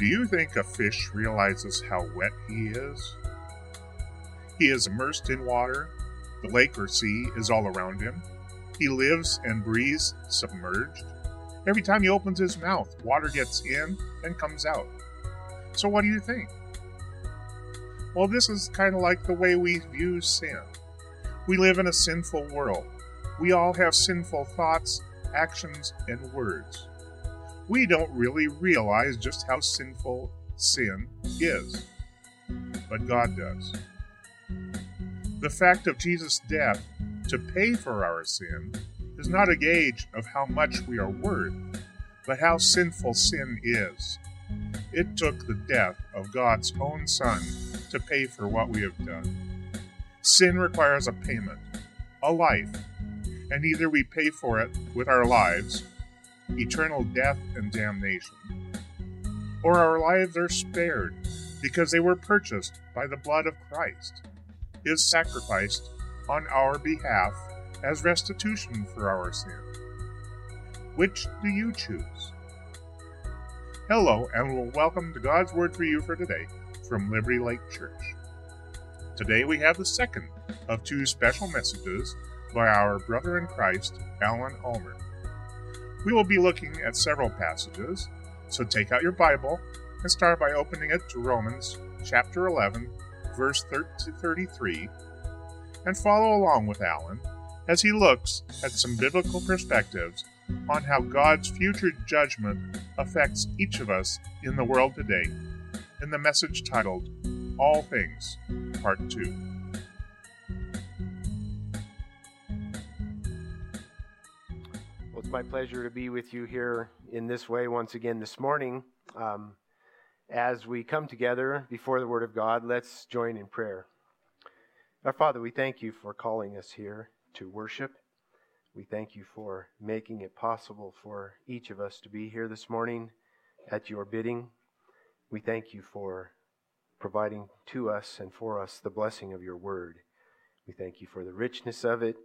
Do you think a fish realizes how wet he is? He is immersed in water. The lake or sea is all around him. He lives and breathes submerged. Every time he opens his mouth, water gets in and comes out. So, what do you think? Well, this is kind of like the way we view sin. We live in a sinful world. We all have sinful thoughts, actions, and words we don't really realize just how sinful sin is. But God does. The fact of Jesus' death to pay for our sin is not a gauge of how much we are worth, but how sinful sin is. It took the death of God's own Son to pay for what we have done. Sin requires a payment, a life, and either we pay for it with our lives eternal death and damnation. Or our lives are spared because they were purchased by the blood of Christ, is sacrificed on our behalf as restitution for our sin. Which do you choose? Hello, and welcome to God's Word for You for today from Liberty Lake Church. Today we have the second of two special messages by our brother in Christ, Alan Ulmer. We will be looking at several passages, so take out your Bible and start by opening it to Romans chapter 11, verse 33, and follow along with Alan as he looks at some biblical perspectives on how God's future judgment affects each of us in the world today in the message titled All Things, Part 2. It's my pleasure to be with you here in this way once again this morning. Um, as we come together before the Word of God, let's join in prayer. Our Father, we thank you for calling us here to worship. We thank you for making it possible for each of us to be here this morning at your bidding. We thank you for providing to us and for us the blessing of your Word. We thank you for the richness of it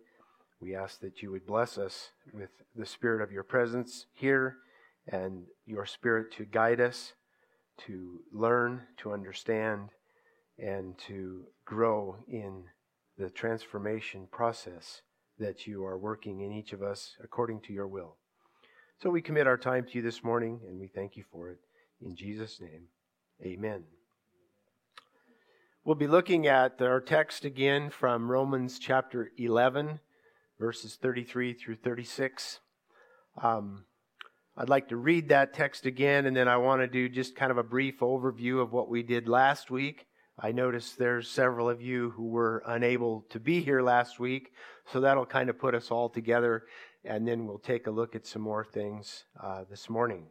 we ask that you would bless us with the spirit of your presence here and your spirit to guide us, to learn, to understand, and to grow in the transformation process that you are working in each of us according to your will. So we commit our time to you this morning and we thank you for it. In Jesus' name, amen. We'll be looking at our text again from Romans chapter 11 verses 33 through 36. Um, I'd like to read that text again, and then I want to do just kind of a brief overview of what we did last week. I noticed there's several of you who were unable to be here last week, so that'll kind of put us all together, and then we'll take a look at some more things uh, this morning.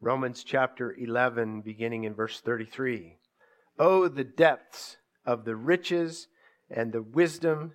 Romans chapter 11, beginning in verse 33. Oh, the depths of the riches and the wisdom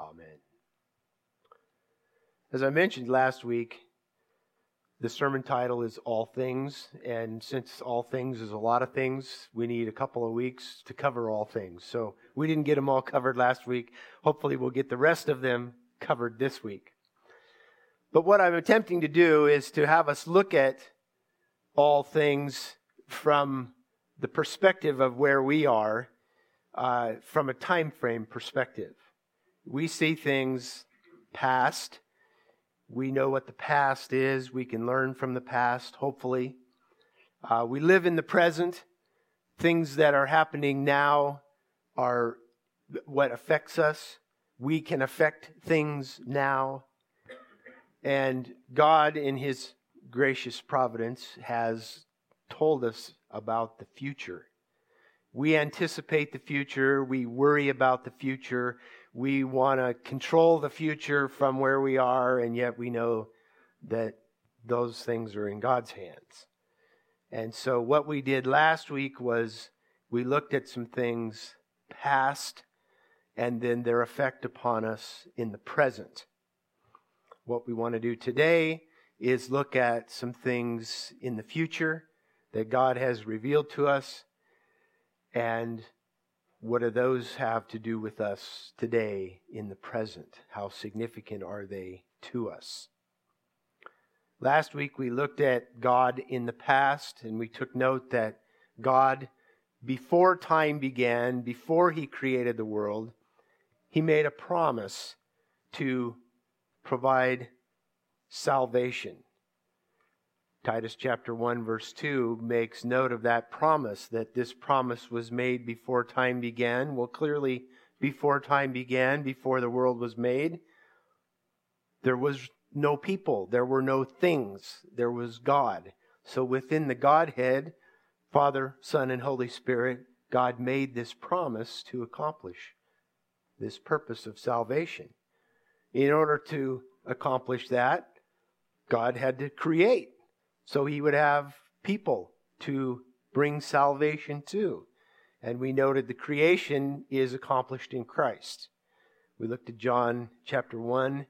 Amen. As I mentioned last week, the sermon title is All Things, and since all things is a lot of things, we need a couple of weeks to cover all things. So we didn't get them all covered last week. Hopefully, we'll get the rest of them covered this week. But what I'm attempting to do is to have us look at all things from the perspective of where we are, uh, from a time frame perspective. We see things past. We know what the past is. We can learn from the past, hopefully. Uh, we live in the present. Things that are happening now are what affects us. We can affect things now. And God, in His gracious providence, has told us about the future. We anticipate the future. We worry about the future we want to control the future from where we are, and yet we know that those things are in God's hands. And so, what we did last week was we looked at some things past and then their effect upon us in the present. What we want to do today is look at some things in the future that God has revealed to us and what do those have to do with us today in the present? How significant are they to us? Last week we looked at God in the past and we took note that God, before time began, before he created the world, he made a promise to provide salvation. Titus chapter 1 verse 2 makes note of that promise that this promise was made before time began. Well, clearly before time began, before the world was made, there was no people, there were no things, there was God. So within the Godhead, Father, Son, and Holy Spirit, God made this promise to accomplish this purpose of salvation. In order to accomplish that, God had to create. So he would have people to bring salvation to. And we noted the creation is accomplished in Christ. We looked at John chapter 1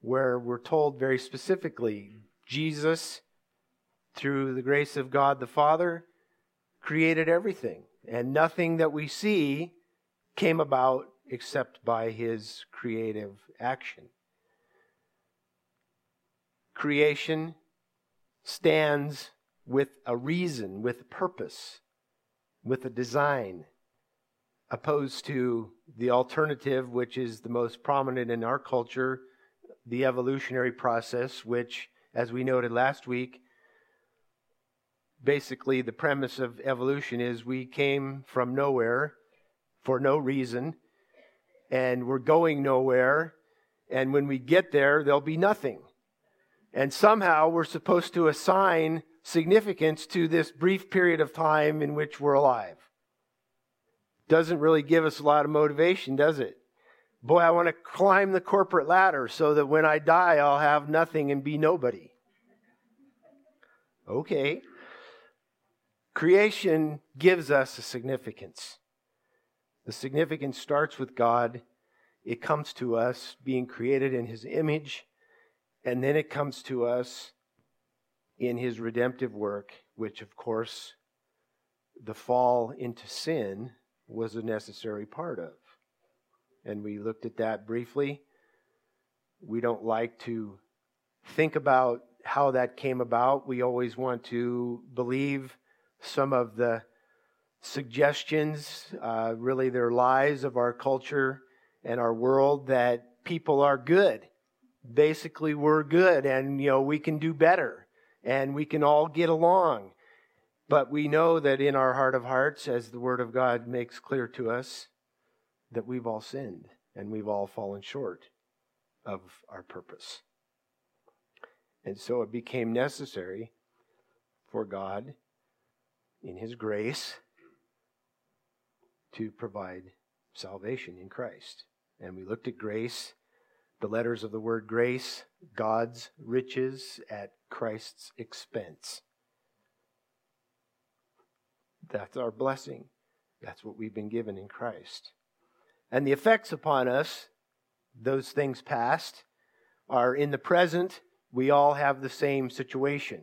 where we're told very specifically Jesus, through the grace of God the Father, created everything. And nothing that we see came about except by his creative action. Creation stands with a reason, with a purpose, with a design, opposed to the alternative, which is the most prominent in our culture, the evolutionary process, which, as we noted last week, basically the premise of evolution is we came from nowhere for no reason, and we're going nowhere, and when we get there, there'll be nothing. And somehow we're supposed to assign significance to this brief period of time in which we're alive. Doesn't really give us a lot of motivation, does it? Boy, I want to climb the corporate ladder so that when I die, I'll have nothing and be nobody. Okay. Creation gives us a significance. The significance starts with God, it comes to us being created in His image, and then it comes to us in His redemptive work, which, of course, the fall into sin was a necessary part of and we looked at that briefly. We don't like to think about how that came about. We always want to believe some of the suggestions, uh, really, they're lies of our culture and our world that people are good. Basically, we're good and, you know, we can do better and we can all get along. But we know that in our heart of hearts, as the Word of God makes clear to us, that we've all sinned and we've all fallen short of our purpose. And so it became necessary for God, in His grace, to provide salvation in Christ. And we looked at grace, the letters of the word grace, God's riches at Christ's expense. That's our blessing. That's what we've been given in Christ. And the effects upon us, those things past, are in the present, we all have the same situation.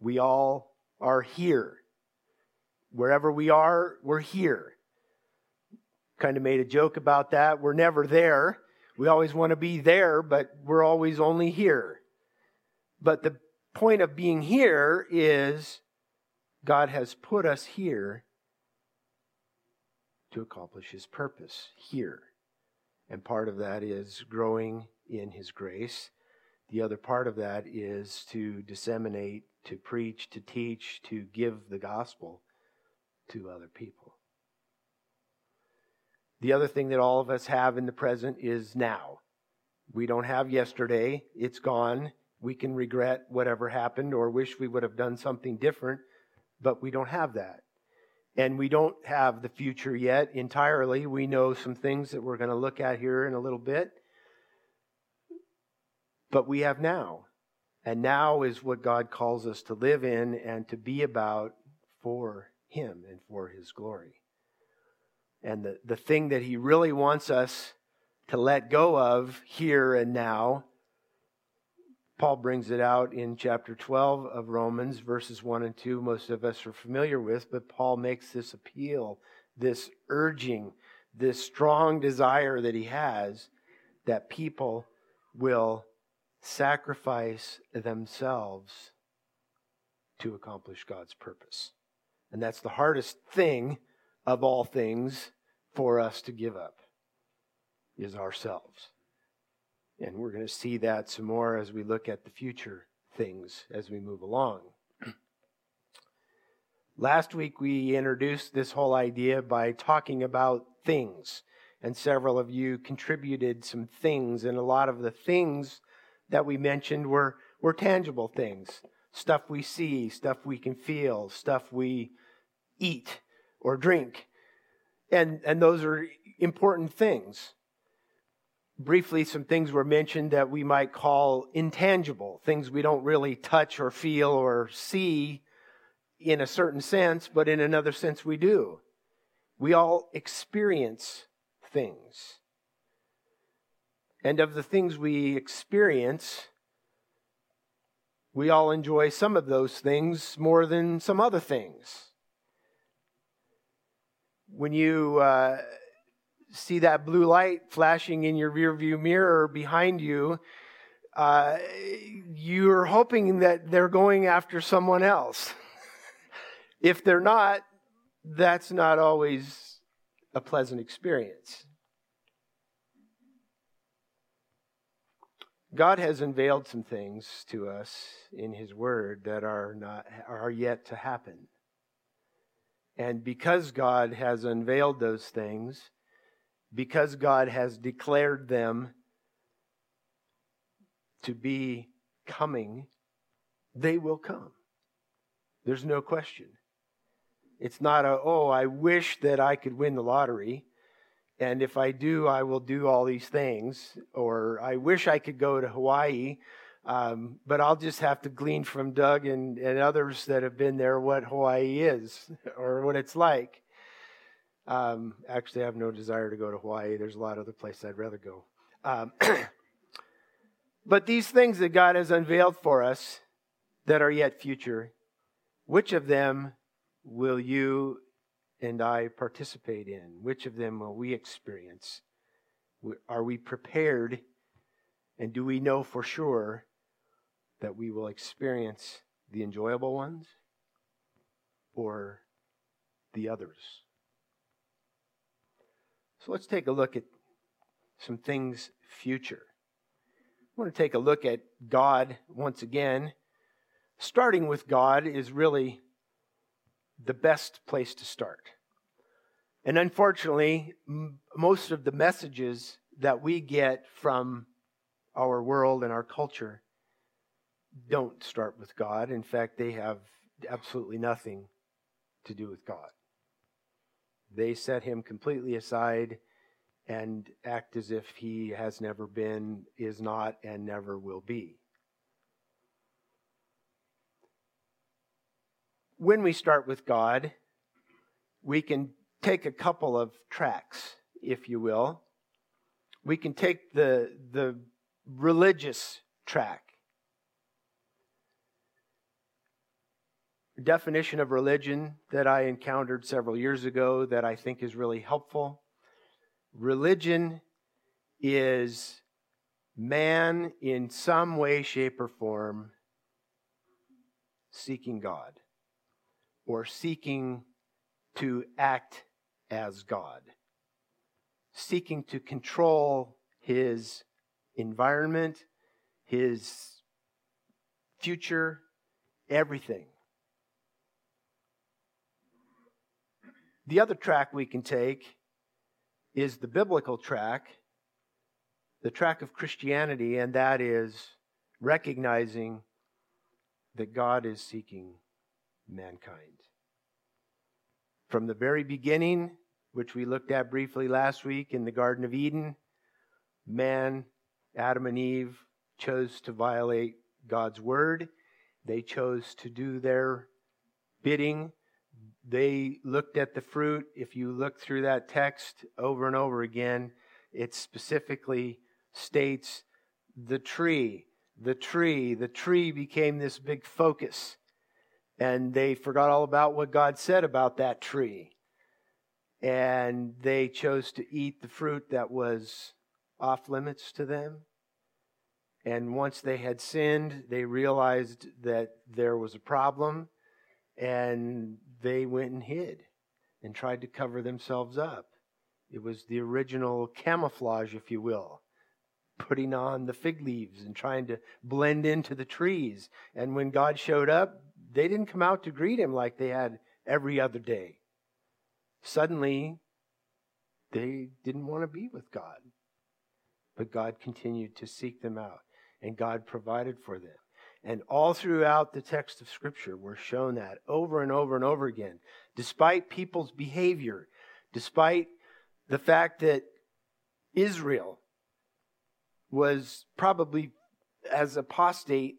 We all are here. Wherever we are, we're here. Kind of made a joke about that. We're never there. We always want to be there, but we're always only here. But the point of being here is God has put us here to accomplish his purpose here. And part of that is growing in his grace. The other part of that is to disseminate, to preach, to teach, to give the gospel to other people. The other thing that all of us have in the present is now. We don't have yesterday, it's gone. We can regret whatever happened or wish we would have done something different, but we don't have that. And we don't have the future yet entirely. We know some things that we're going to look at here in a little bit. But we have now. And now is what God calls us to live in and to be about for Him and for His glory. And the, the thing that He really wants us to let go of here and now, Paul brings it out in chapter 12 of Romans, verses 1 and 2, most of us are familiar with, but Paul makes this appeal, this urging, this strong desire that he has that people will sacrifice themselves to accomplish God's purpose. And that's the hardest thing of all things for us to give up is ourselves. And we're going to see that some more as we look at the future things as we move along. Last week we introduced this whole idea by talking about things, and several of you contributed some things, and a lot of the things that we mentioned were, were tangible things stuff we see, stuff we can feel, stuff we eat or drink. And, and those are important things. Briefly, some things were mentioned that we might call intangible, things we don't really touch or feel or see in a certain sense, but in another sense we do. We all experience things. And of the things we experience, we all enjoy some of those things more than some other things. When you uh, see that blue light flashing in your rearview mirror behind you, uh, you're hoping that they're going after someone else. if they're not, that's not always a pleasant experience. God has unveiled some things to us in his word that are not are yet to happen. And because God has unveiled those things, because God has declared them to be coming, they will come. There's no question. It's not a, oh, I wish that I could win the lottery. And if I do, I will do all these things. Or I wish I could go to Hawaii, um, but I'll just have to glean from Doug and, and others that have been there what Hawaii is or what it's like. Um, actually, I have no desire to go to Hawaii. There's a lot of other places I'd rather go. Um, but these things that God has unveiled for us that are yet future, which of them will you and I participate in? Which of them will we experience? Are we prepared? And do we know for sure that we will experience the enjoyable ones or the others? So let's take a look at some things future. I want to take a look at God once again. Starting with God is really the best place to start. And unfortunately, m- most of the messages that we get from our world and our culture don't start with God. In fact, they have absolutely nothing to do with God. They set him completely aside and act as if he has never been, is not, and never will be. when we start with God, we can take a couple of tracks, if you will. We can take the, the religious track. Definition of religion that I encountered several years ago that I think is really helpful. Religion is man in some way, shape, or form seeking God or seeking to act as God, seeking to control his environment, his future, everything. The other track we can take is the biblical track, the track of Christianity, and that is recognizing that God is seeking mankind. From the very beginning, which we looked at briefly last week in the Garden of Eden, man, Adam and Eve, chose to violate God's word. They chose to do their bidding. They looked at the fruit. If you look through that text over and over again, it specifically states the tree, the tree, the tree became this big focus. And they forgot all about what God said about that tree. And they chose to eat the fruit that was off limits to them. And once they had sinned, they realized that there was a problem and they went and hid and tried to cover themselves up. It was the original camouflage, if you will, putting on the fig leaves and trying to blend into the trees. And when God showed up, they didn't come out to greet him like they had every other day. Suddenly, they didn't want to be with God. But God continued to seek them out, and God provided for them. And all throughout the text of Scripture, we're shown that over and over and over again. Despite people's behavior, despite the fact that Israel was probably as apostate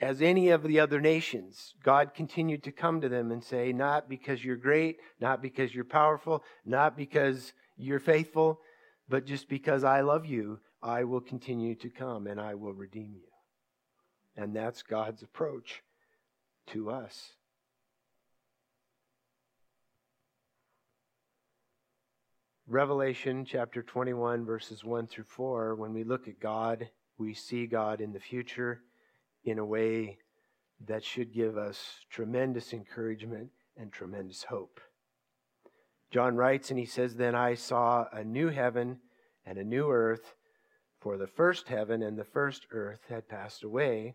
as any of the other nations, God continued to come to them and say, Not because you're great, not because you're powerful, not because you're faithful, but just because I love you, I will continue to come and I will redeem you. And that's God's approach to us. Revelation chapter 21, verses 1 through 4, when we look at God, we see God in the future in a way that should give us tremendous encouragement and tremendous hope. John writes and he says, Then I saw a new heaven and a new earth, for the first heaven and the first earth had passed away,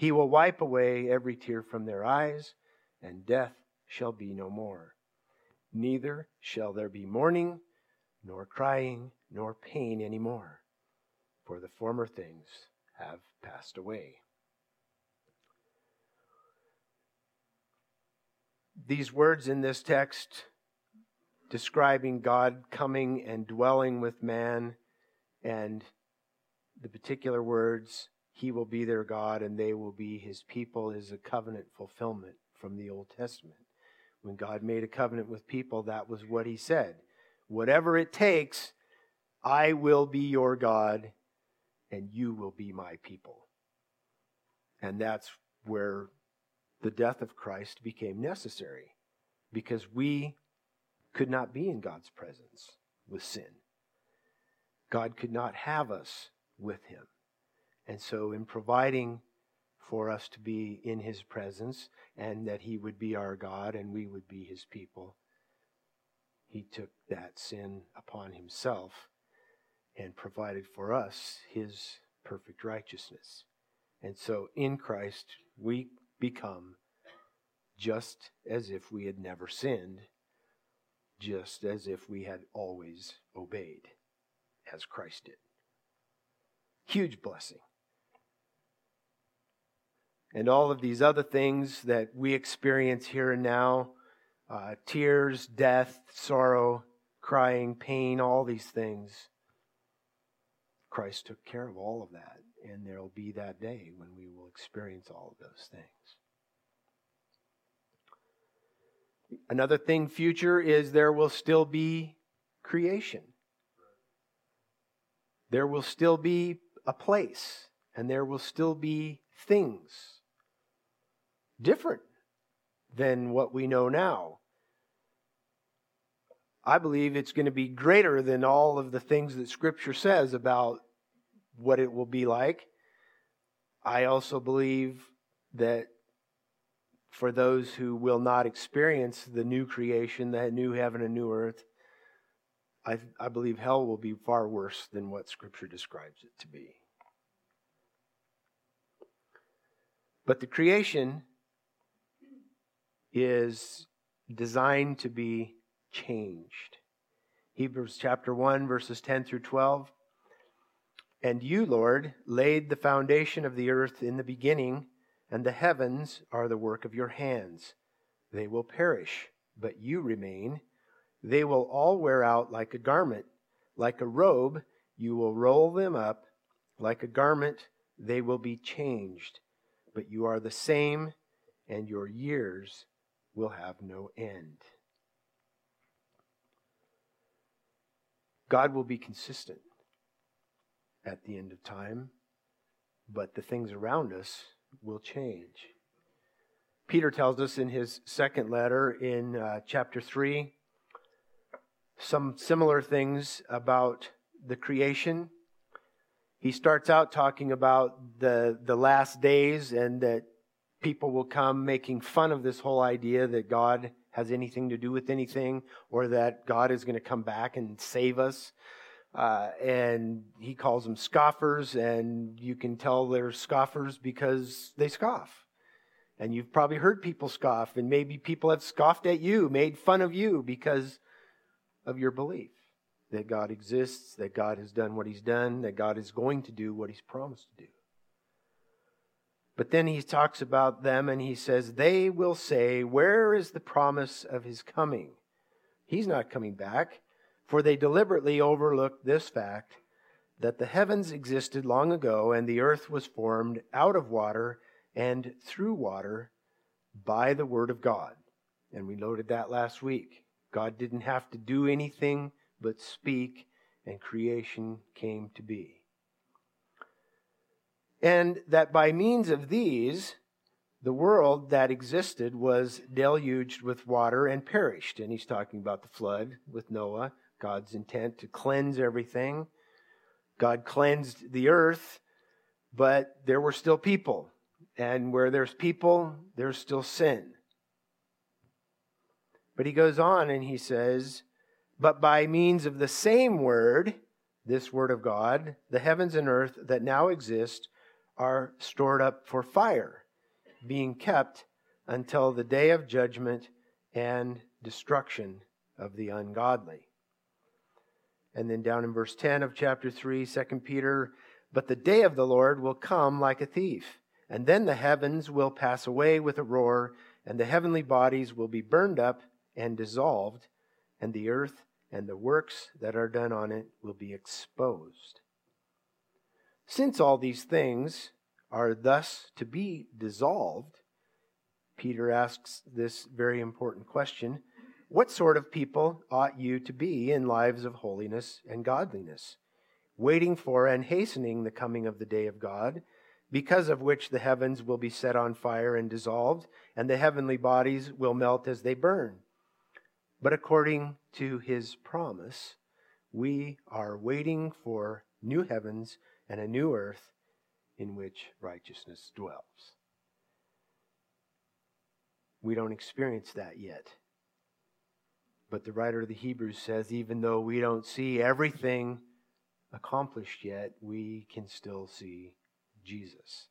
He will wipe away every tear from their eyes, and death shall be no more. Neither shall there be mourning, nor crying, nor pain any more, for the former things have passed away. These words in this text describing God coming and dwelling with man, and the particular words, He will be their God and they will be His people, is a covenant fulfillment from the Old Testament. When God made a covenant with people, that was what He said. Whatever it takes, I will be your God, and you will be my people. And that's where the death of Christ became necessary, because we could not be in God's presence with sin. God could not have us with him. And so, in providing for us to be in his presence and that he would be our God and we would be his people, he took that sin upon himself and provided for us his perfect righteousness. And so in Christ, we become just as if we had never sinned, just as if we had always obeyed, as Christ did. Huge blessing. And all of these other things that we experience here and now uh, tears, death, sorrow, crying, pain, all these things Christ took care of all of that. And there will be that day when we will experience all of those things. Another thing, future, is there will still be creation. There will still be a place, and there will still be things different than what we know now. I believe it's going to be greater than all of the things that Scripture says about what it will be like. I also believe that for those who will not experience the new creation, the new heaven and new earth, I, I believe hell will be far worse than what Scripture describes it to be. But the creation is designed to be changed. Hebrews chapter 1, verses 10 through 12. And you, Lord, laid the foundation of the earth in the beginning, and the heavens are the work of your hands. They will perish, but you remain. They will all wear out like a garment. Like a robe, you will roll them up. Like a garment, they will be changed. But you are the same, and your years will have no end. God will be consistent at the end of time, but the things around us will change. Peter tells us in his second letter in uh, chapter 3 some similar things about the creation. He starts out talking about the, the last days and that people will come making fun of this whole idea that God has anything to do with anything or that God is going to come back and save us. Uh, and he calls them scoffers, and you can tell they're scoffers because they scoff. And you've probably heard people scoff, and maybe people have scoffed at you, made fun of you because of your belief that God exists, that God has done what he's done, that God is going to do what he's promised to do. But then he talks about them and he says, They will say, Where is the promise of his coming? He's not coming back. For they deliberately overlooked this fact that the heavens existed long ago and the earth was formed out of water and through water by the word of God. And we noted that last week. God didn't have to do anything but speak, and creation came to be. And that by means of these, the world that existed was deluged with water and perished. And he's talking about the flood with Noah God's intent to cleanse everything. God cleansed the earth, but there were still people. And where there's people, there's still sin. But he goes on and he says, But by means of the same word, this word of God, the heavens and earth that now exist are stored up for fire, being kept until the day of judgment and destruction of the ungodly. And then down in verse 10 of chapter 3, 2 Peter, but the day of the Lord will come like a thief, and then the heavens will pass away with a roar, and the heavenly bodies will be burned up and dissolved, and the earth and the works that are done on it will be exposed. Since all these things are thus to be dissolved, Peter asks this very important question what sort of people ought you to be in lives of holiness and godliness, waiting for and hastening the coming of the day of God, because of which the heavens will be set on fire and dissolved, and the heavenly bodies will melt as they burn? But according to his promise, we are waiting for new heavens and a new earth in which righteousness dwells. We don't experience that yet. But the writer of the Hebrews says even though we don't see everything accomplished yet, we can still see Jesus.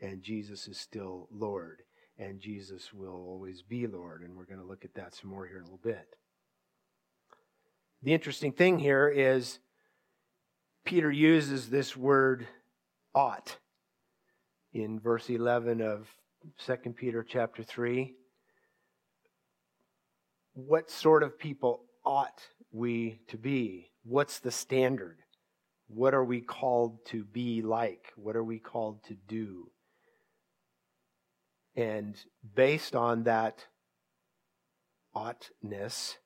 And Jesus is still Lord. And Jesus will always be Lord. And we're going to look at that some more here in a little bit. The interesting thing here is Peter uses this word ought in verse 11 of 2 Peter chapter 3 what sort of people ought we to be? What's the standard? What are we called to be like? What are we called to do? And based on that oughtness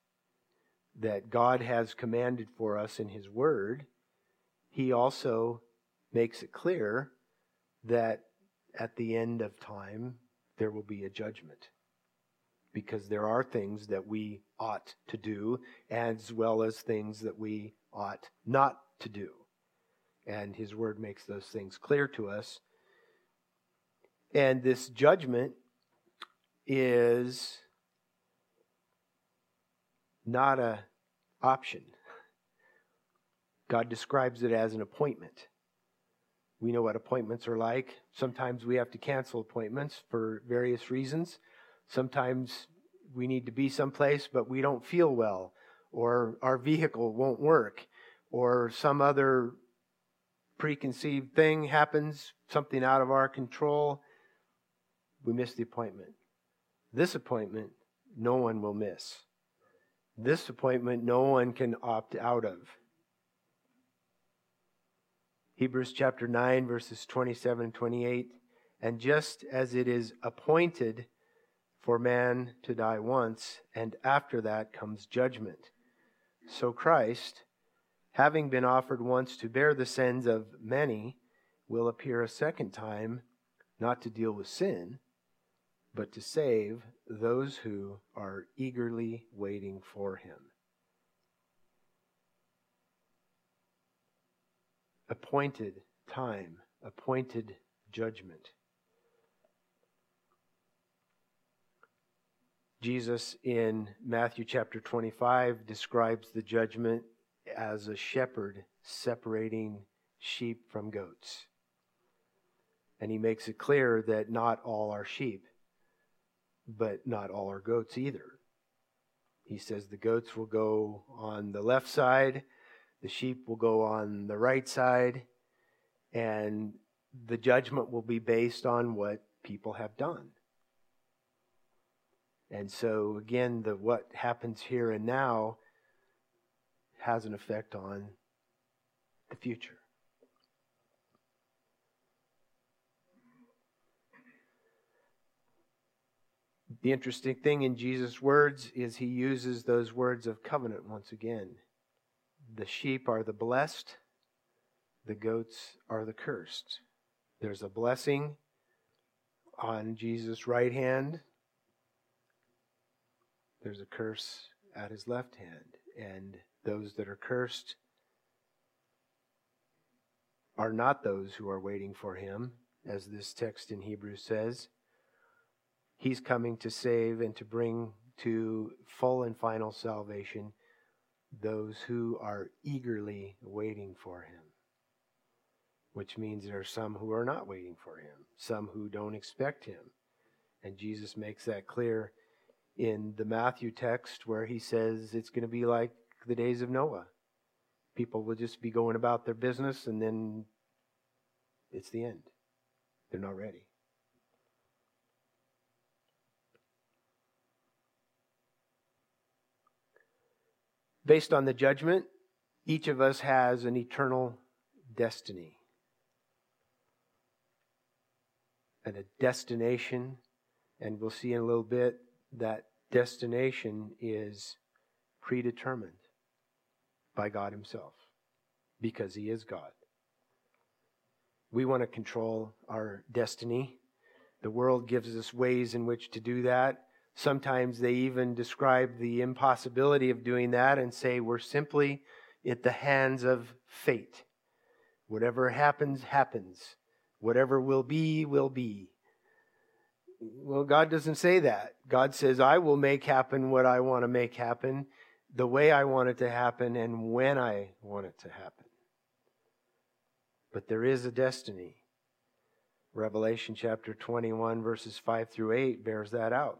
that God has commanded for us in His Word, He also makes it clear that at the end of time there will be a judgment because there are things that we ought to do as well as things that we ought not to do. And his word makes those things clear to us. And this judgment is not an option. God describes it as an appointment. We know what appointments are like. Sometimes we have to cancel appointments for various reasons. Sometimes we need to be someplace, but we don't feel well, or our vehicle won't work, or some other preconceived thing happens, something out of our control. We miss the appointment. This appointment, no one will miss. This appointment, no one can opt out of. Hebrews chapter 9, verses 27 and 28. And just as it is appointed for man to die once, and after that comes judgment. So Christ, having been offered once to bear the sins of many, will appear a second time, not to deal with sin, but to save those who are eagerly waiting for him. Appointed time, appointed judgment. Jesus in Matthew chapter 25 describes the judgment as a shepherd separating sheep from goats. And he makes it clear that not all are sheep, but not all are goats either. He says the goats will go on the left side, the sheep will go on the right side, and the judgment will be based on what people have done. And so, again, the, what happens here and now has an effect on the future. The interesting thing in Jesus' words is he uses those words of covenant once again. The sheep are the blessed, the goats are the cursed. There's a blessing on Jesus' right hand, there's a curse at his left hand. And those that are cursed are not those who are waiting for him, as this text in Hebrews says. He's coming to save and to bring to full and final salvation those who are eagerly waiting for him. Which means there are some who are not waiting for him, some who don't expect him. And Jesus makes that clear in the Matthew text where he says it's going to be like the days of Noah. People will just be going about their business and then it's the end. They're not ready. Based on the judgment, each of us has an eternal destiny and a destination. And we'll see in a little bit that destination is predetermined by God Himself because He is God. We want to control our destiny. The world gives us ways in which to do that. Sometimes they even describe the impossibility of doing that and say we're simply at the hands of fate. Whatever happens, happens. Whatever will be, will be. Well, God doesn't say that. God says, I will make happen what I want to make happen, the way I want it to happen, and when I want it to happen. But there is a destiny. Revelation chapter 21, verses 5 through 8 bears that out.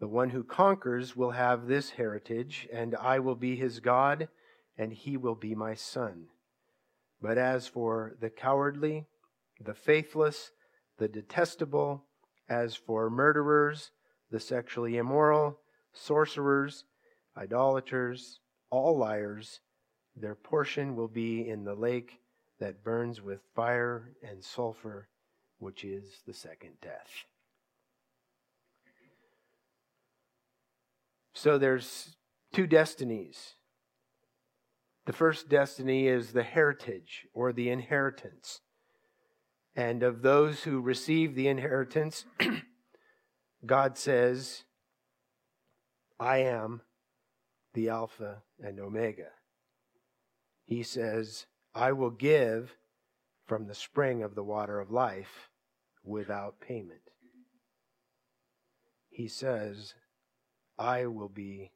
The one who conquers will have this heritage, and I will be his God, and he will be my son. But as for the cowardly, the faithless, the detestable, as for murderers, the sexually immoral, sorcerers, idolaters, all liars, their portion will be in the lake that burns with fire and sulfur, which is the second death. So there's two destinies. The first destiny is the heritage or the inheritance. And of those who receive the inheritance, God says, I am the Alpha and Omega. He says, I will give from the spring of the water of life without payment. He says, I will be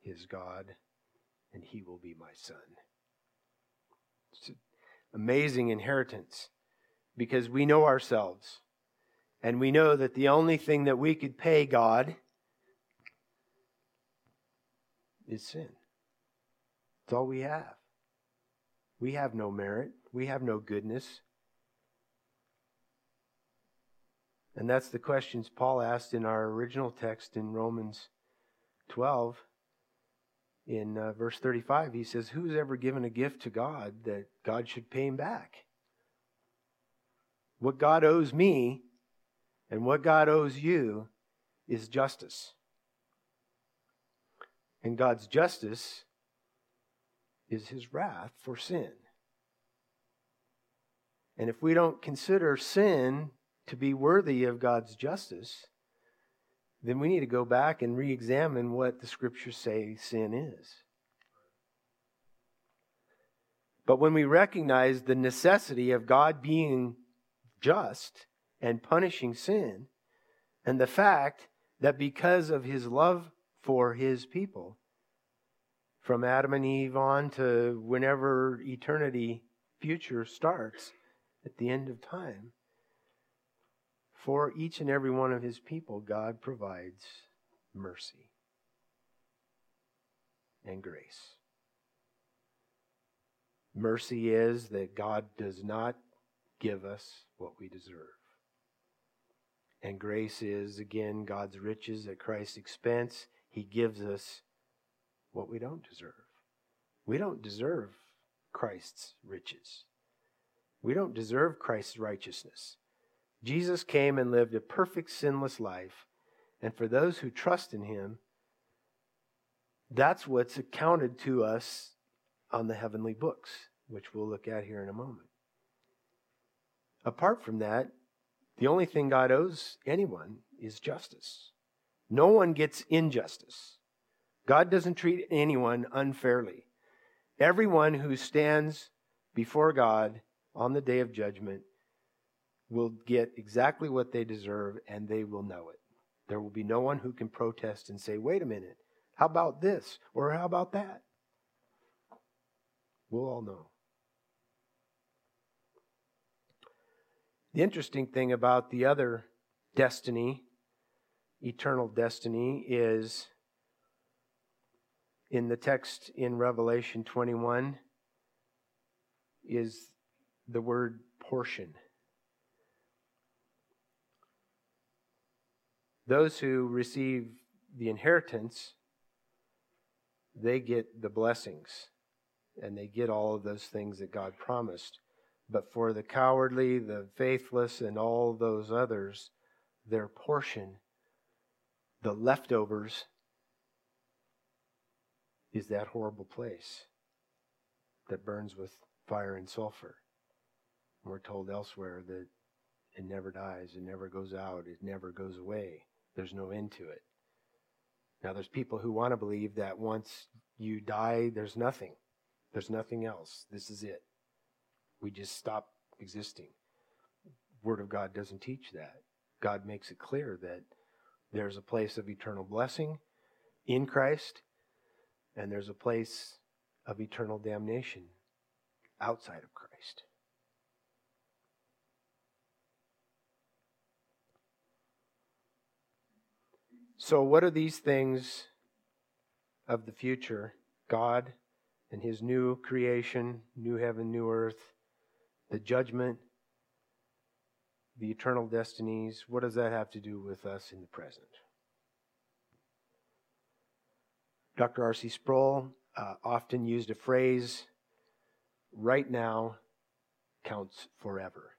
his God and he will be my son. It's an amazing inheritance because we know ourselves and we know that the only thing that we could pay God is sin. It's all we have. We have no merit, we have no goodness. And that's the questions Paul asked in our original text in Romans 12. In uh, verse 35, he says, Who's ever given a gift to God that God should pay him back? What God owes me and what God owes you is justice. And God's justice is his wrath for sin. And if we don't consider sin to be worthy of God's justice, then we need to go back and re examine what the scriptures say sin is. But when we recognize the necessity of God being just and punishing sin, and the fact that because of his love for his people, from Adam and Eve on to whenever eternity future starts at the end of time, for each and every one of his people, God provides mercy and grace. Mercy is that God does not give us what we deserve. And grace is, again, God's riches at Christ's expense. He gives us what we don't deserve. We don't deserve Christ's riches. We don't deserve Christ's righteousness. Jesus came and lived a perfect, sinless life. And for those who trust in him, that's what's accounted to us on the heavenly books, which we'll look at here in a moment. Apart from that, the only thing God owes anyone is justice. No one gets injustice. God doesn't treat anyone unfairly. Everyone who stands before God on the day of judgment will get exactly what they deserve and they will know it. There will be no one who can protest and say, wait a minute, how about this? Or how about that? We'll all know. The interesting thing about the other destiny, eternal destiny, is in the text in Revelation 21 is the word portion. Those who receive the inheritance, they get the blessings and they get all of those things that God promised. But for the cowardly, the faithless, and all those others, their portion, the leftovers, is that horrible place that burns with fire and sulfur. We're told elsewhere that it never dies, it never goes out, it never goes away. There's no end to it. Now, there's people who want to believe that once you die, there's nothing. There's nothing else. This is it. We just stop existing. Word of God doesn't teach that. God makes it clear that there's a place of eternal blessing in Christ, and there's a place of eternal damnation outside of Christ. So, what are these things of the future? God and His new creation, new heaven, new earth, the judgment, the eternal destinies. What does that have to do with us in the present? Dr. R.C. Sproul uh, often used a phrase right now counts forever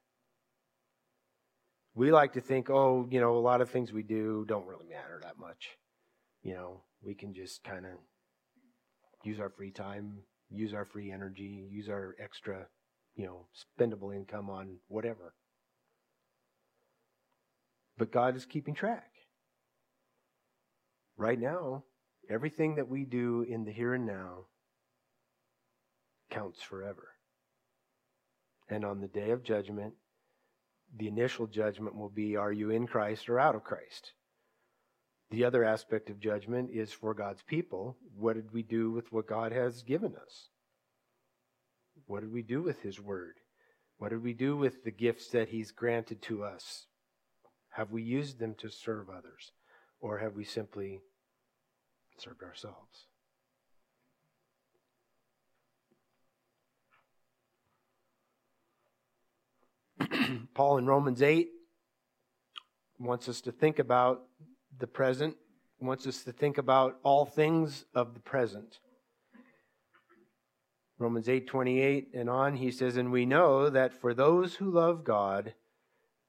we like to think, oh, you know, a lot of things we do don't really matter that much. You know, we can just kind of use our free time, use our free energy, use our extra, you know, spendable income on whatever. But God is keeping track. Right now, everything that we do in the here and now counts forever. And on the day of judgment, the initial judgment will be are you in Christ or out of Christ? The other aspect of judgment is for God's people. What did we do with what God has given us? What did we do with His Word? What did we do with the gifts that He's granted to us? Have we used them to serve others? Or have we simply served ourselves? Paul in Romans 8 wants us to think about the present, wants us to think about all things of the present. Romans 8:28 and on he says and we know that for those who love God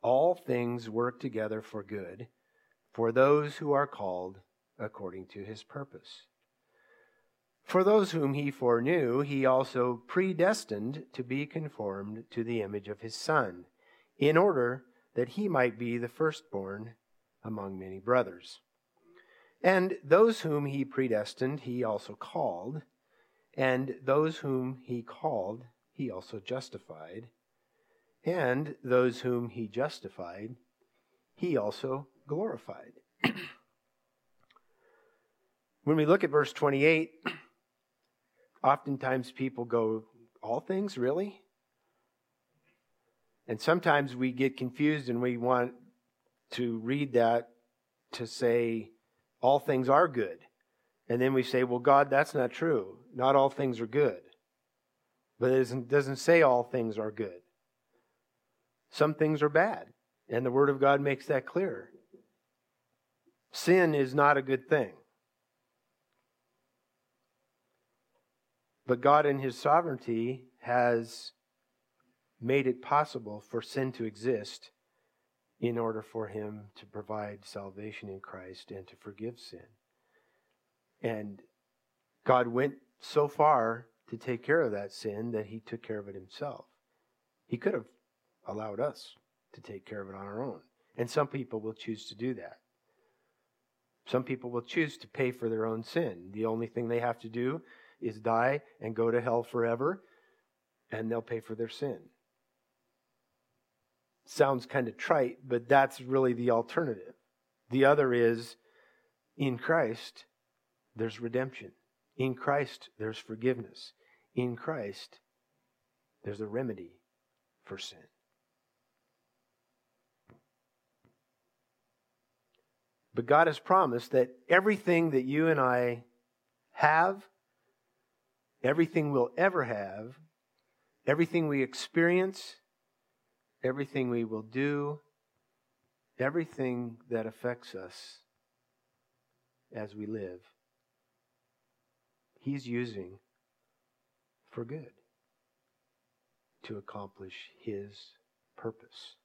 all things work together for good for those who are called according to his purpose. For those whom he foreknew he also predestined to be conformed to the image of his son in order that he might be the firstborn among many brothers. And those whom he predestined he also called and those whom he called, he also justified. And those whom he justified, he also glorified. when we look at verse 28, oftentimes people go, All things, really? And sometimes we get confused and we want to read that to say, All things are good. And then we say, well, God, that's not true. Not all things are good. But it doesn't say all things are good. Some things are bad. And the Word of God makes that clear. Sin is not a good thing. But God, in His sovereignty, has made it possible for sin to exist in order for Him to provide salvation in Christ and to forgive sin. And God went so far to take care of that sin that he took care of it himself. He could have allowed us to take care of it on our own. And some people will choose to do that. Some people will choose to pay for their own sin. The only thing they have to do is die and go to hell forever, and they'll pay for their sin. Sounds kind of trite, but that's really the alternative. The other is in Christ, there's redemption. In Christ, there's forgiveness. In Christ, there's a remedy for sin. But God has promised that everything that you and I have, everything we'll ever have, everything we experience, everything we will do, everything that affects us as we live he's using for good to accomplish his purpose.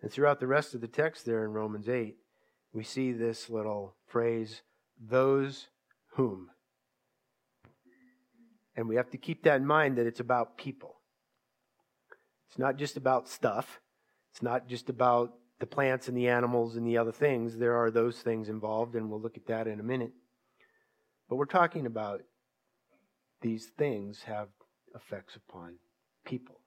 And throughout the rest of the text there in Romans 8, we see this little phrase, those whom. And we have to keep that in mind that it's about people. It's not just about stuff. It's not just about the plants and the animals and the other things. There are those things involved, and we'll look at that in a minute. But we're talking about these things have effects upon people.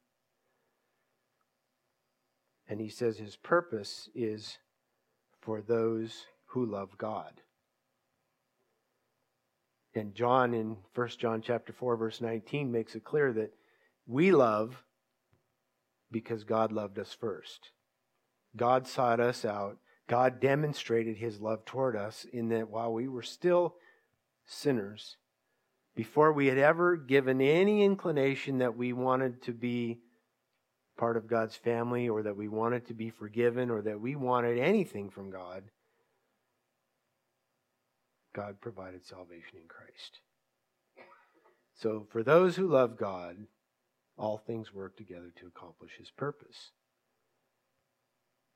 And he says his purpose is for those who love God. And John in 1 John chapter 4 verse 19 makes it clear that we love because God loved us first. God sought us out. God demonstrated his love toward us in that while we were still sinners before we had ever given any inclination that we wanted to be part of God's family or that we wanted to be forgiven or that we wanted anything from God, God provided salvation in Christ. So, for those who love God, all things work together to accomplish his purpose.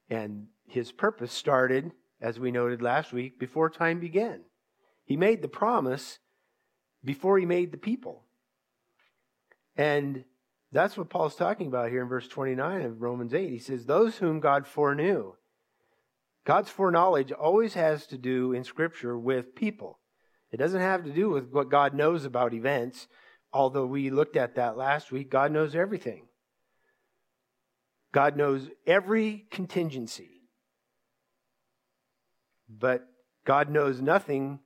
And his purpose started, as we noted last week, before time began. He made the promise before he made the people. And that's what Paul's talking about here in verse 29 of Romans 8. He says, Those whom God foreknew, God's foreknowledge always has to do in Scripture with people. It doesn't have to do with what God knows about events, although we looked at that last week. God knows everything. God knows every contingency. But God knows nothing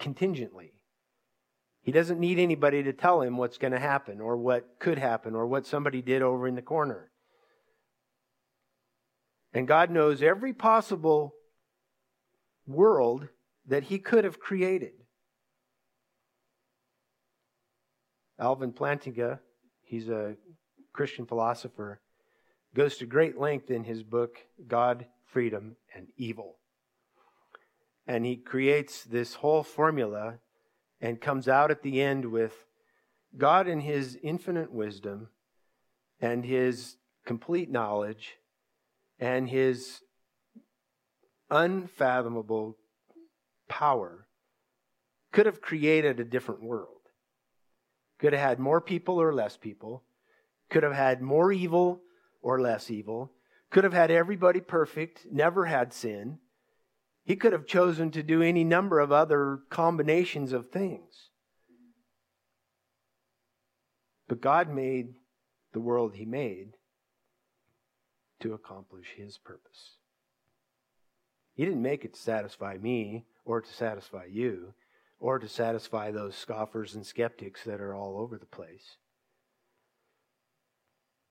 contingently. He doesn't need anybody to tell him what's going to happen or what could happen or what somebody did over in the corner. And God knows every possible world that he could have created. Alvin Plantinga, he's a Christian philosopher, goes to great length in his book, God, Freedom, and Evil. And he creates this whole formula and comes out at the end with God, in his infinite wisdom and his complete knowledge and his unfathomable power, could have created a different world. Could have had more people or less people. Could have had more evil or less evil. Could have had everybody perfect, never had sin. He could have chosen to do any number of other combinations of things. But God made the world He made to accomplish His purpose. He didn't make it to satisfy me or to satisfy you or to satisfy those scoffers and skeptics that are all over the place.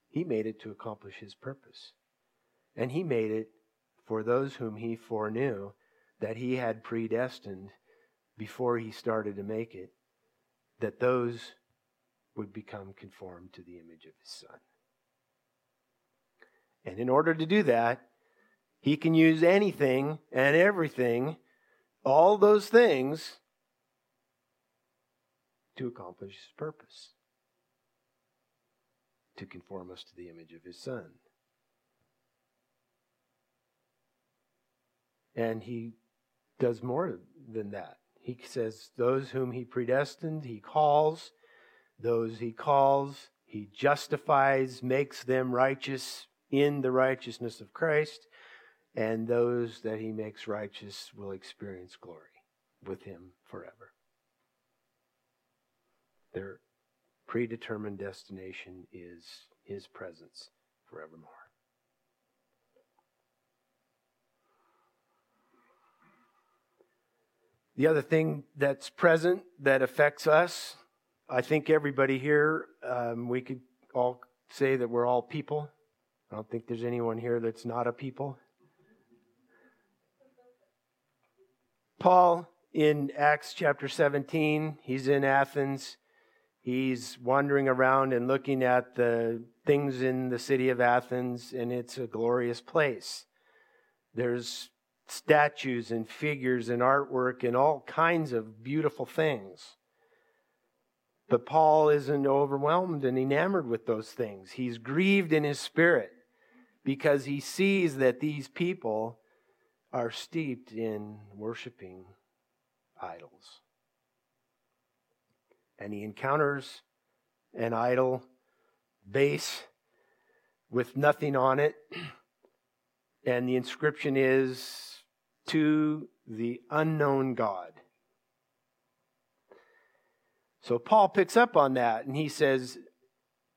He made it to accomplish His purpose. And He made it for those whom He foreknew that he had predestined before he started to make it, that those would become conformed to the image of his son. In order to do that, he can use anything and everything, all those things, to accomplish his purpose to conform us to the image of his son. And he does more than that. He says, Those whom he predestined, he calls. Those he calls, he justifies, makes them righteous in the righteousness of Christ. And those that he makes righteous will experience glory with him forever. Their predetermined destination is his presence forevermore. The other thing that's present that affects us, I think everybody here, um, we could all say that we're all people. I don't think there's anyone here that's not a people. Paul in Acts chapter 17, he's in Athens. He's wandering around and looking at the things in the city of Athens, and it's a glorious place. There's statues and figures and artwork and all kinds of beautiful things. But Paul isn't overwhelmed and enamored with those things. He's grieved in his spirit because he sees that these people are steeped in worshiping idols. And he encounters an idol base with nothing on it. And the inscription is to the unknown God. So Paul picks up on that and he says,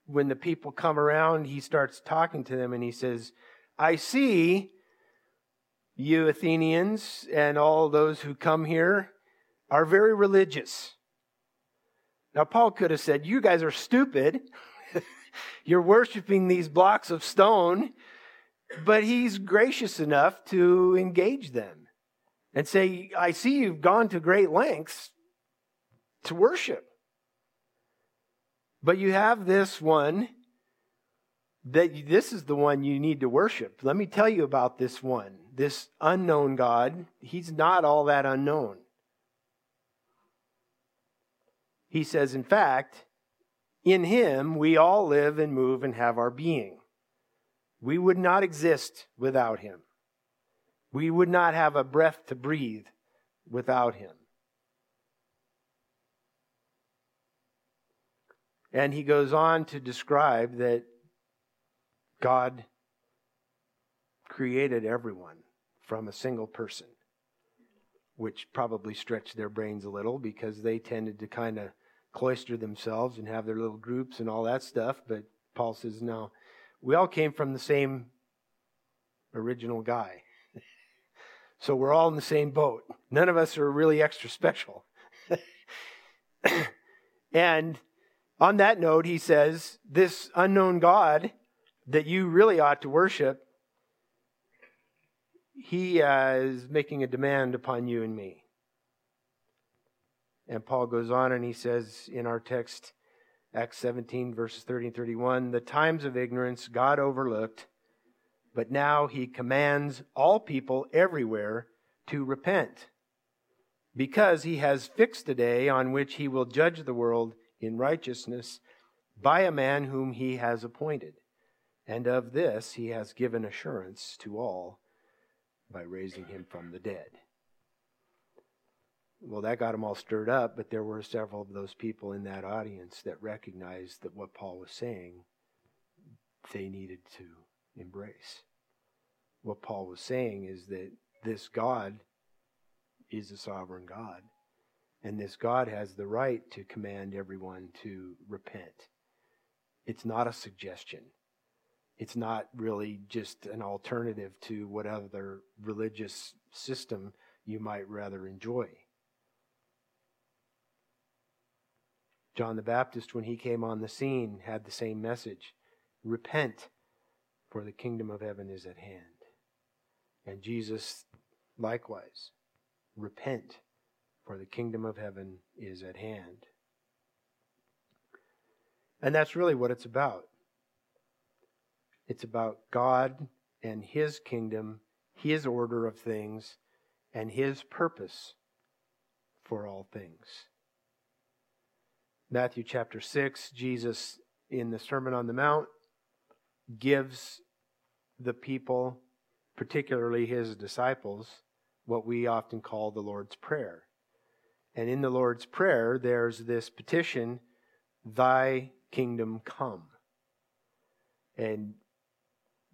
when the people come around, he starts talking to them and he says, I see you Athenians and all those who come here are very religious. Now, Paul could have said, You guys are stupid. You're worshiping these blocks of stone. But he's gracious enough to engage them and say, I see you've gone to great lengths to worship. But you have this one that this is the one you need to worship. Let me tell you about this one. This unknown God, he's not all that unknown. He says, in fact, in him we all live and move and have our being. We would not exist without him. We would not have a breath to breathe without him. And he goes on to describe that God created everyone from a single person, which probably stretched their brains a little because they tended to kind of cloister themselves and have their little groups and all that stuff. But Paul says, no, we all came from the same original guy. so we're all in the same boat. None of us are really extra special. and on that note, he says, This unknown God that you really ought to worship, he uh, is making a demand upon you and me. And Paul goes on and he says in our text, Acts 17, verses 30 and 31, the times of ignorance God overlooked, but now he commands all people everywhere to repent, because he has fixed a day on which he will judge the world in righteousness by a man whom he has appointed. And of this he has given assurance to all by raising him from the dead. Well, that got them all stirred up, but there were several of those people in that audience that recognized that what Paul was saying, they needed to embrace. What Paul was saying is that this God is a sovereign God and this God has the right to command everyone to repent. It's not a suggestion. It's not really just an alternative to what other religious system you might rather enjoy. John the Baptist, when he came on the scene, had the same message Repent, for the kingdom of heaven is at hand. And Jesus, likewise, repent, for the kingdom of heaven is at hand. And that's really what it's about. It's about God and His kingdom, His order of things, and His purpose for all things. Matthew chapter 6, Jesus in the Sermon on the Mount gives the people, particularly his disciples, what we often call the Lord's Prayer. And in the Lord's Prayer, there's this petition, Thy kingdom come. And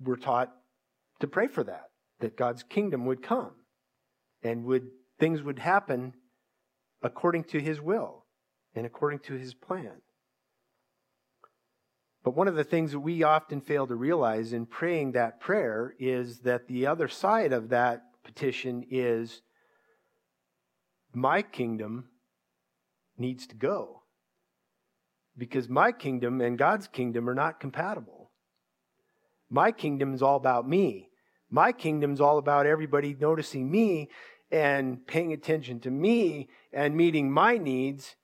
we're taught to pray for that, that God's kingdom would come and would things would happen according to his will and according to his plan. But one of the things that we often fail to realize in praying that prayer is that the other side of that petition is my kingdom needs to go. Because my kingdom and God's kingdom are not compatible. My kingdom is all about me. My kingdom is all about everybody noticing me and paying attention to me and meeting my needs,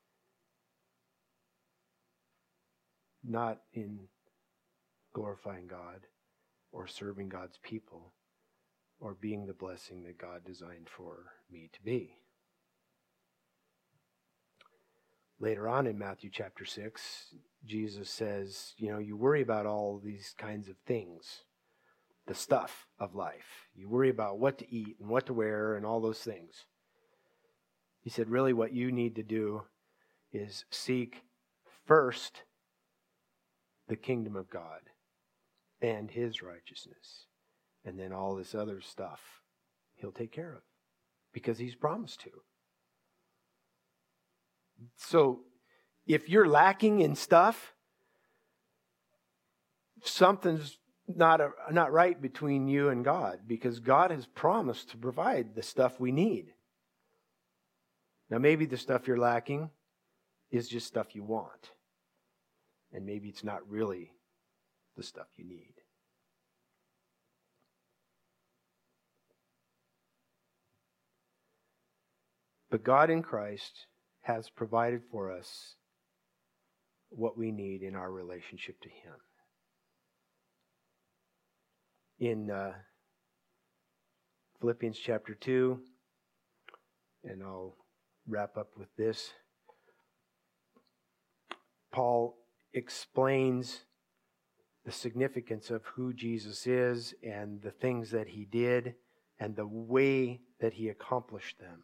not in glorifying God or serving God's people or being the blessing that God designed for me to be. Later on in Matthew chapter 6, Jesus says, you know, you worry about all these kinds of things, the stuff of life. You worry about what to eat and what to wear and all those things. He said, really, what you need to do is seek first the kingdom of God and his righteousness. And then all this other stuff he'll take care of because he's promised to. So if you're lacking in stuff, something's not a, not right between you and God because God has promised to provide the stuff we need. Now maybe the stuff you're lacking is just stuff you want. And maybe it's not really the stuff you need. But God in Christ has provided for us what we need in our relationship to Him. In uh, Philippians chapter 2, and I'll wrap up with this, Paul explains the significance of who Jesus is and the things that he did and the way that he accomplished them.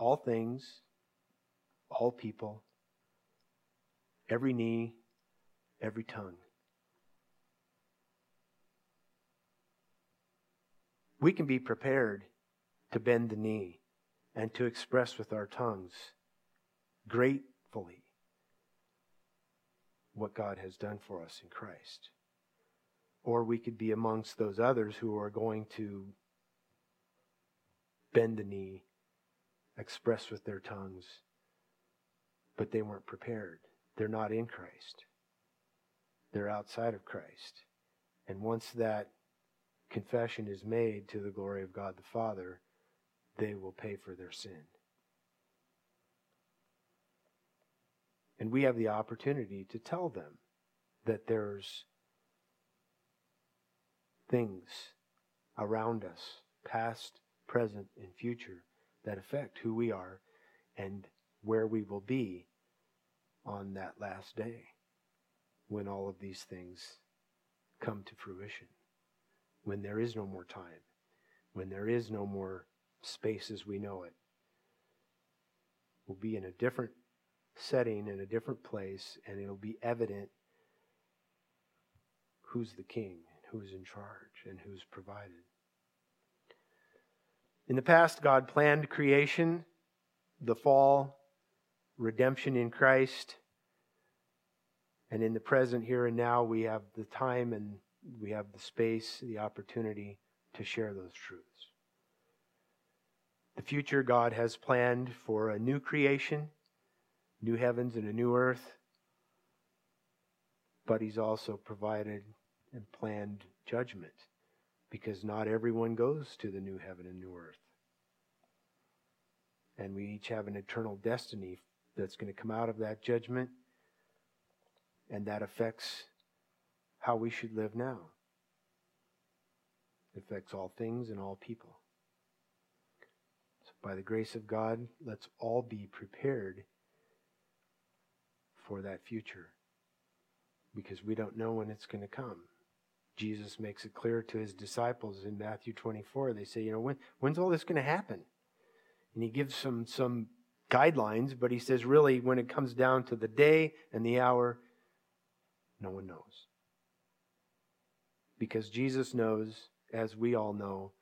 all things, all people, every knee, every tongue. We can be prepared to bend the knee and to express with our tongues gratefully what God has done for us in Christ. Or we could be amongst those others who are going to bend the knee, express with their tongues, but they weren't prepared. They're not in Christ, they're outside of Christ. And once that confession is made to the glory of God the Father, they will pay for their sin. And we have the opportunity to tell them that there's things around us, past, present, and future, that affect who we are and where we will be on that last day when all of these things come to fruition. When there is no more time, when there is no more space as we know it. We'll be in a different setting, in a different place, and it'll be evident who's the king, and who's in charge, and who's provided. In the past, God planned creation, the fall, redemption in Christ. And in the present, here and now, we have the time and we have the space, the opportunity to share those truths. The future God has planned for a new creation, new heavens and a new earth. But He's also provided and planned judgment because not everyone goes to the new heaven and new earth. And we each have an eternal destiny that's going to come out of that judgment, and that affects how we should live now. It affects all things and all people. So, by the grace of God, let's all be prepared for that future because we don't know when it's going to come. Jesus makes it clear to his disciples in Matthew 24. They say, you know, when, when's all this going to happen? And he gives some, some guidelines, but he says, really, when it comes down to the day and the hour, no one knows. Because Jesus knows, as we all know,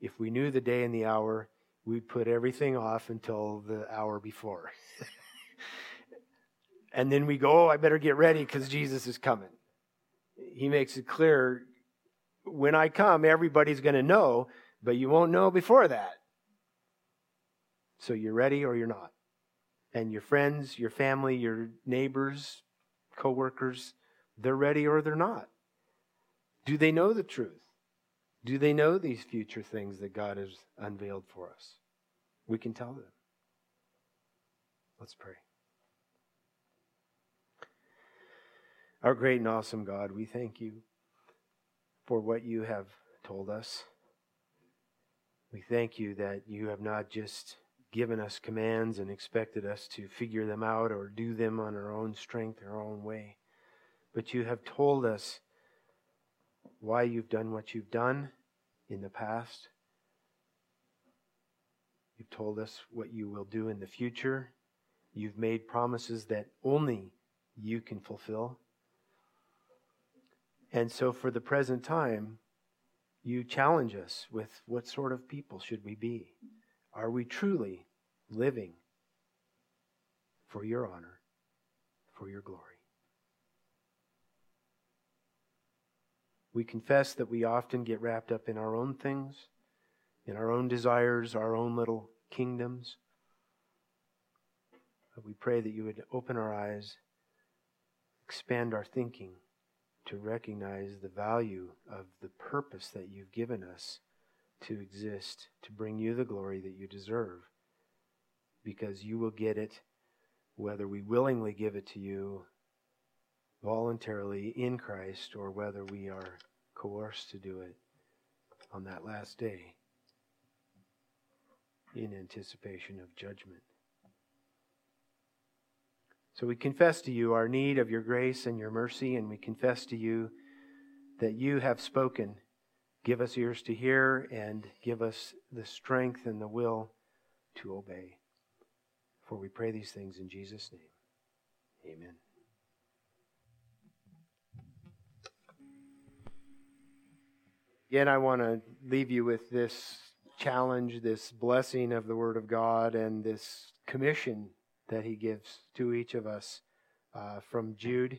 if we knew the day and the hour, we'd put everything off until the hour before. and then we go, oh, I better get ready because Jesus is coming. He makes it clear when I come, everybody's going to know, but you won't know before that. So you're ready or you're not. And your friends, your family, your neighbors, coworkers, they're ready or they're not. Do they know the truth? Do they know these future things that God has unveiled for us? We can tell them. Let's pray. Our great and awesome God, we thank you for what you have told us. We thank you that you have not just given us commands and expected us to figure them out or do them on our own strength, our own way. But you have told us why you've done what you've done in the past. You've told us what you will do in the future. You've made promises that only you can fulfill. And so, for the present time, you challenge us with what sort of people should we be? Are we truly living for your honor, for your glory? We confess that we often get wrapped up in our own things, in our own desires, our own little kingdoms. But we pray that you would open our eyes, expand our thinking to recognize the value of the purpose that you've given us to exist, to bring you the glory that you deserve. Because you will get it whether we willingly give it to you voluntarily in Christ or whether we are coerced to do it on that last day in anticipation of judgment. So we confess to you our need of your grace and your mercy, and we confess to you that you have spoken. Give us ears to hear and give us the strength and the will to obey. For we pray these things in Jesus' name. Amen. Again, I want to leave you with this challenge, this blessing of the Word of God, and this commission that He gives to each of us uh, from Jude.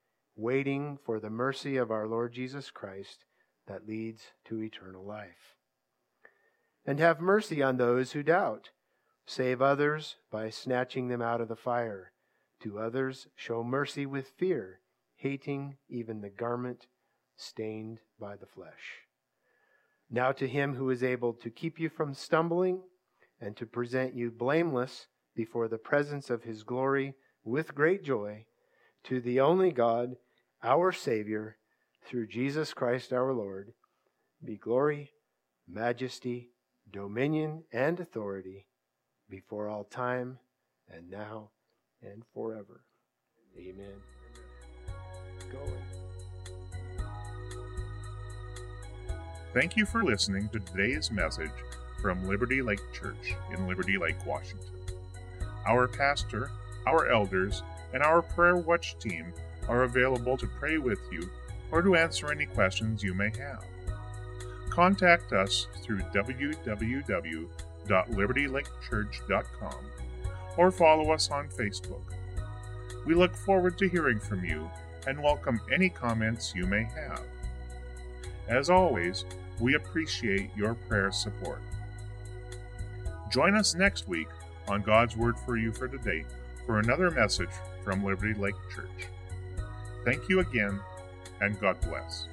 waiting for the mercy of our Lord Jesus Christ that leads to eternal life. And have mercy on those who doubt. Save others by snatching them out of the fire. To others, show mercy with fear, hating even the garment stained by the flesh. Now to him who is able to keep you from stumbling and to present you blameless before the presence of his glory with great joy, to the only God, our Savior, through Jesus Christ our Lord, be glory, majesty, dominion, and authority before all time and now and forever. Amen. Thank you for listening to today's message from Liberty Lake Church in Liberty Lake, Washington. Our pastor, our elders, and our prayer watch team are available to pray with you or to answer any questions you may have. Contact us through www.libertylakechurch.com or follow us on Facebook. We look forward to hearing from you and welcome any comments you may have. As always, we appreciate your prayer support. Join us next week on God's Word for You for Today for another message from Liberty Lake Church. Thank you again, and God bless.